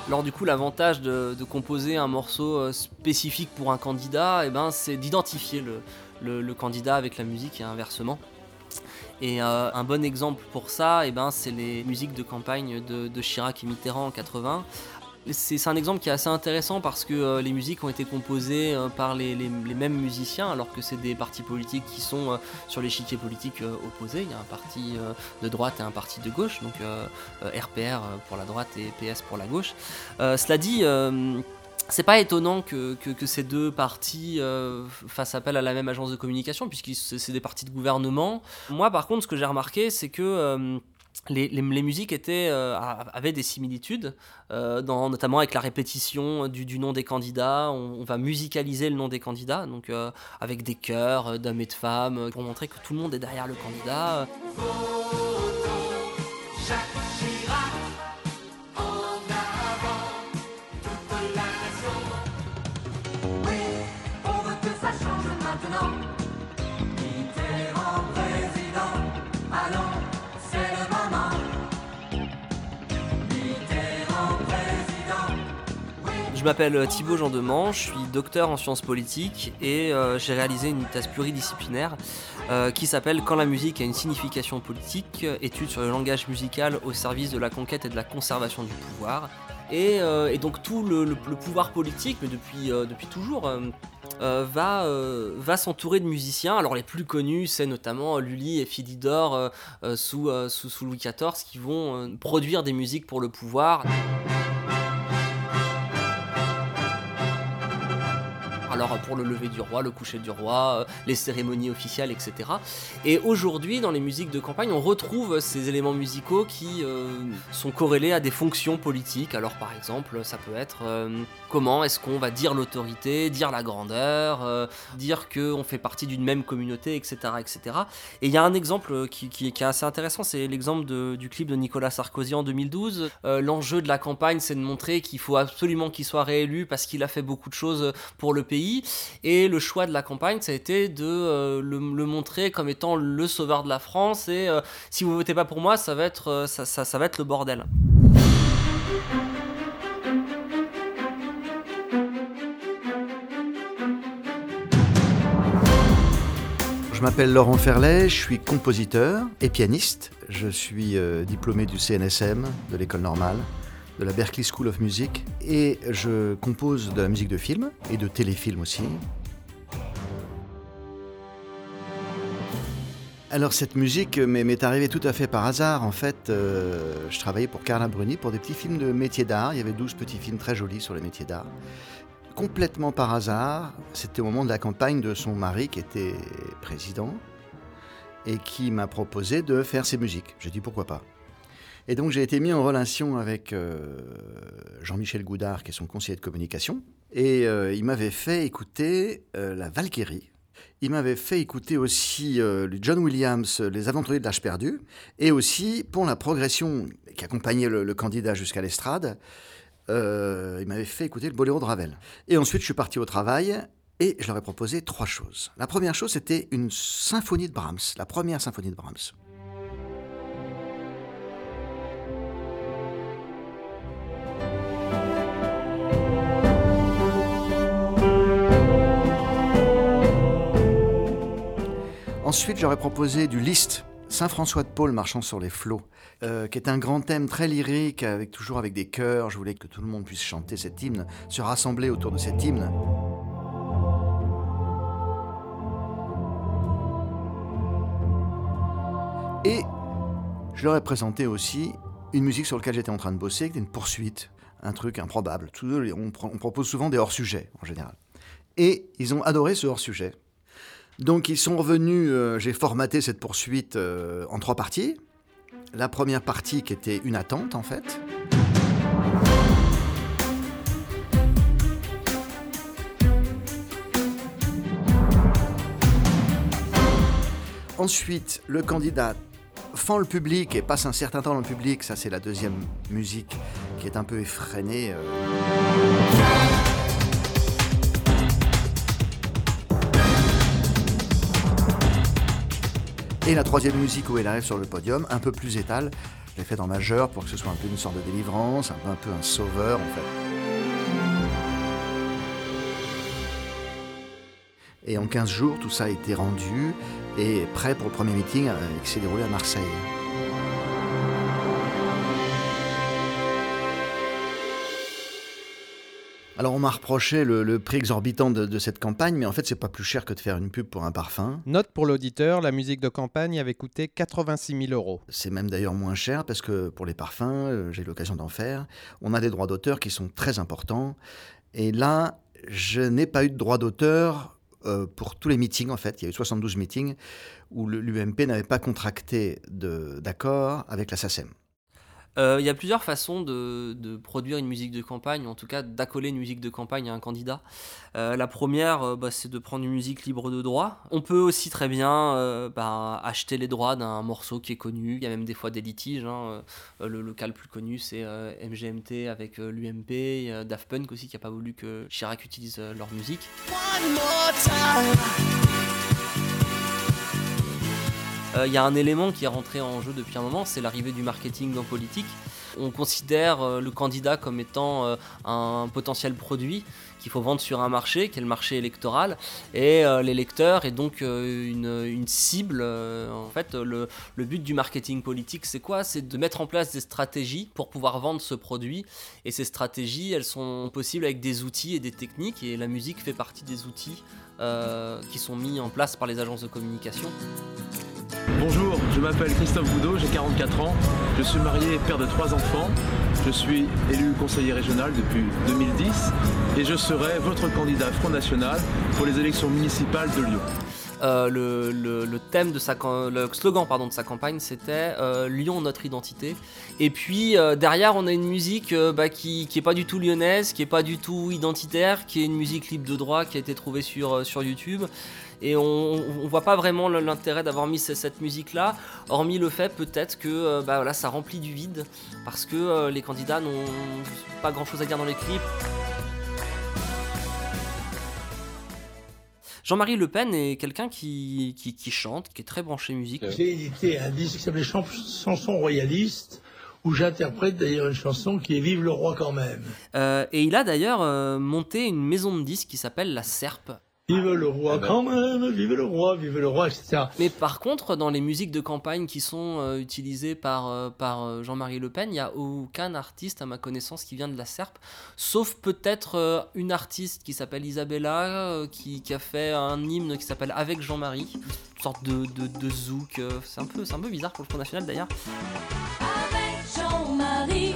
Alors du coup, l'avantage de, composer un morceau euh, spécifique pour un candidat, eh ben, c'est d'identifier le, candidat avec la musique et inversement. Et euh, un bon exemple pour ça, eh ben, c'est les musiques de campagne de, de Chirac et Mitterrand en 80. C'est un exemple qui est assez intéressant parce que euh, les musiques ont été composées euh, par les, mêmes musiciens alors que c'est des partis politiques qui sont euh, sur l'échiquier politique opposé. Il y a un parti de droite et un parti de gauche, donc RPR pour la droite et PS pour la gauche. Cela dit, c'est pas étonnant que, ces deux partis fassent appel à la même agence de communication, puisque c'est des partis de gouvernement. Moi, par contre, ce que j'ai remarqué, c'est que les, musiques euh, avaient des similitudes, euh, notamment avec la répétition du, nom des candidats. On, va musicaliser le nom des candidats, donc euh, avec des chœurs d'hommes et de femmes, pour montrer que tout le monde est derrière le candidat. M'appelle Thibaut Jean Demange, je suis docteur en sciences politiques et euh, j'ai réalisé une thèse pluridisciplinaire euh, qui s'appelle Quand la musique a une signification politique, étude sur le langage musical au service de la conquête et de la conservation du pouvoir. Et, euh, donc tout le, pouvoir politique, mais depuis, euh, toujours, euh, euh, va, euh, s'entourer de musiciens. Alors les plus connus, c'est notamment Lully et Philidor euh, euh, sous, euh, Louis XIV qui vont euh, produire des musiques pour le pouvoir. Alors pour le lever du roi, le coucher du roi, euh, les cérémonies officielles, etc. Et aujourd'hui, dans les musiques de campagne, on retrouve ces éléments musicaux qui euh, sont corrélés à des fonctions politiques. Alors par exemple, ça peut être euh, comment est-ce qu'on va dire l'autorité, dire la grandeur, dire qu'on fait partie d'une même communauté, etc. etc. Et il y a un exemple qui, est assez intéressant, c'est l'exemple du clip de Nicolas Sarkozy en 2012. Euh, L'enjeu de la campagne, c'est de montrer qu'il faut absolument qu'il soit réélu parce qu'il a fait beaucoup de choses pour le pays. Et le choix de la campagne, ça a été de euh, le, montrer comme étant le sauveur de la France. Et euh, si vous votez pas pour moi, ça va être, euh, ça, ça- va être le bordel. Je m'appelle Laurent Ferlet, je suis compositeur et pianiste. Je suis diplômé du CNSM, de l'école normale, de la Berklee School of Music, et je compose de la musique de film et de téléfilm aussi. Alors cette musique m'est arrivée tout à fait par hasard. En fait, euh, je travaillais pour Carla Bruni pour des petits films de métiers d'art. Il y avait 12 petits films très jolis sur les métiers d'art. Complètement par hasard, c'était au moment de la campagne de son mari qui était président et qui m'a proposé de faire ses musiques. J'ai dit pourquoi pas. Et donc j'ai été mis en relation avec euh, Jean-Michel Goudard, qui est son conseiller de communication, et euh, il m'avait fait écouter euh, la Valkyrie. Il m'avait fait écouter aussi John Williams, Les Aventuriers de l'âge perdu, et aussi pour la progression qui accompagnait le, le candidat jusqu'à l'estrade, il m'avait fait écouter le boléro de Ravel. Et ensuite je suis parti au travail et je leur ai proposé trois choses. La première chose c'était une symphonie de Brahms, la première symphonie de Brahms. Ensuite, j'aurais proposé du Liszt, Saint-François de Paul marchant sur les flots, euh, qui est un grand thème très lyrique, avec, toujours avec des chœurs. Je voulais que tout le monde puisse chanter cet hymne, se rassembler autour de cet hymne. Et je leur ai présenté aussi une musique sur laquelle j'étais en train de bosser, qui était une poursuite, un truc improbable. On propose souvent des hors-sujets, en général. Et ils ont adoré ce hors-sujet. Donc ils sont revenus, euh, j'ai formaté cette poursuite euh, en trois parties. La première partie qui était une attente en fait. Ensuite, le candidat fend le public et passe un certain temps dans le public. Ça, c'est la deuxième musique qui est un peu effrénée. euh. Et la troisième musique où elle arrive sur le podium, un peu plus étale. Je l'ai fait en majeur pour que ce soit un peu une sorte de délivrance, un peu un, sauveur en fait. Et en 15 jours, tout ça a été rendu et prêt pour le premier meeting qui s'est déroulé à Marseille. Alors on m'a reproché le, le prix exorbitant de, de cette campagne, mais en fait c'est pas plus cher que de faire une pub pour un parfum. Note pour l'auditeur, la musique de campagne avait coûté 86 000 euros. C'est même d'ailleurs moins cher parce que pour les parfums, euh, j'ai eu l'occasion d'en faire, on a des droits d'auteur qui sont très importants. Et là, je n'ai pas eu de droit d'auteur euh, pour tous les meetings en fait. Il y a eu 72 meetings où l'UMP n'avait pas contracté d'accord avec la SACEM. Euh, Il y a plusieurs façons de, produire une musique de campagne, en tout cas d'accoler une musique de campagne à un candidat. Euh, la première, euh, bah, c'est de prendre une musique libre de droit. On peut aussi très bien bah, acheter les droits d'un morceau qui est connu. Il y a même des fois des litiges. hein. Le, le cas le plus connu, c'est MGMT avec l'UMP. Daft Punk aussi qui n'a pas voulu que Chirac utilise leur musique. Euh, Il y a un élément qui est rentré en jeu depuis un moment, c'est l'arrivée du marketing en politique. On considère euh, le candidat comme étant euh, un potentiel produit qu'il faut vendre sur un marché, qui est le marché électoral, et euh, l'électeur est donc euh, une, cible. euh, en fait, le, le but du marketing politique, c'est quoi? C'est de mettre en place des stratégies pour pouvoir vendre ce produit, et ces stratégies, elles sont possibles avec des outils et des techniques, et la musique fait partie des outils euh, qui sont mis en place par les agences de communication. Bonjour, je m'appelle Christophe Boudot, j'ai 44 ans. Je suis marié et père de trois enfants. Je suis élu conseiller régional depuis 2010 et je serai votre candidat Front National pour les élections municipales de Lyon. Euh, le, thème de sa le slogan pardon de sa campagne c'était euh, Lyon notre identité. Et puis euh, derrière on a une musique bah, qui, qui est pas du tout lyonnaise qui est pas du tout identitaire qui est une musique libre de droit qui a été trouvée sur, sur YouTube. Et on, on voit pas vraiment l'intérêt d'avoir mis ce- cette musique là hormis le fait peut-être que bah, voilà, ça remplit du vide parce que les candidats n'ont pas grand chose à dire dans les clips Jean-Marie Le Pen est quelqu'un qui, qui, qui chante, qui est très branché musique. J'ai édité un disque qui s'appelait Chan- Chansons royalistes, où j'interprète d'ailleurs une chanson qui est Vive le roi quand même. Euh, et il a d'ailleurs euh, monté une maison de disques qui s'appelle La Serpe. Vive le roi quand même, vive le roi, vive le roi, etc. Mais par contre, dans les musiques de campagne qui sont euh, utilisées par, euh, par euh, Jean-Marie Le Pen, il n'y a aucun artiste, à ma connaissance, qui vient de la Serpe, sauf peut-être euh, une artiste qui s'appelle Isabella, euh, qui, qui a fait un hymne qui s'appelle Avec Jean-Marie, une sorte de, de, de zouk. c'est un, peu- c'est un peu bizarre pour le Front National d'ailleurs. Jean-Marie,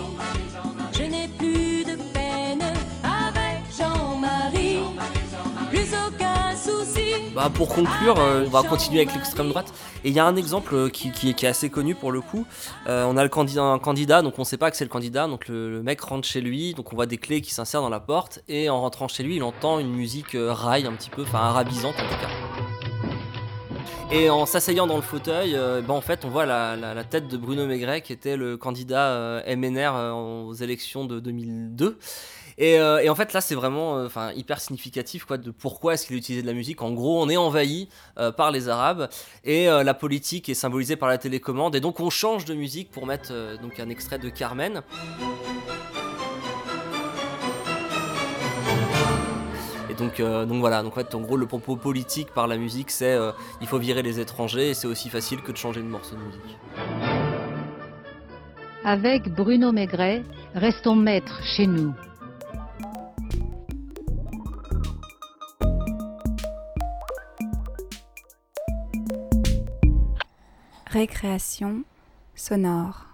Bah, pour conclure, euh, on va continuer avec l'extrême droite. Et il y a un exemple euh, qui, qui qui est assez connu pour le coup. Euh, on a le candidat, un candidat, donc on sait pas que c'est le candidat. Donc le, le mec rentre chez lui, donc on voit des clés qui s'insèrent dans la porte. Et en rentrant chez lui, il entend une musique euh, rail un petit peu, enfin arabisante en tout cas. Et en s'asseyant dans le fauteuil, euh, ben, en fait, on voit la, la- la tête de Bruno Maigret, qui était le candidat MNR aux élections de 2002. Et, euh, et en fait, là, c'est vraiment euh, hyper significatif quoi, de pourquoi est-ce qu'il a utilisé de la musique. En gros, on est envahi euh, par les Arabes et la politique est symbolisée par la télécommande. Et donc, on change de musique pour mettre donc un extrait de Carmen. Et donc, donc voilà, donc en fait, en gros, le propos politique par la musique, c'est euh, il faut virer les étrangers et c'est aussi facile que de changer de morceau de musique. Avec Bruno Maigret, restons maîtres chez nous. Récréation sonore.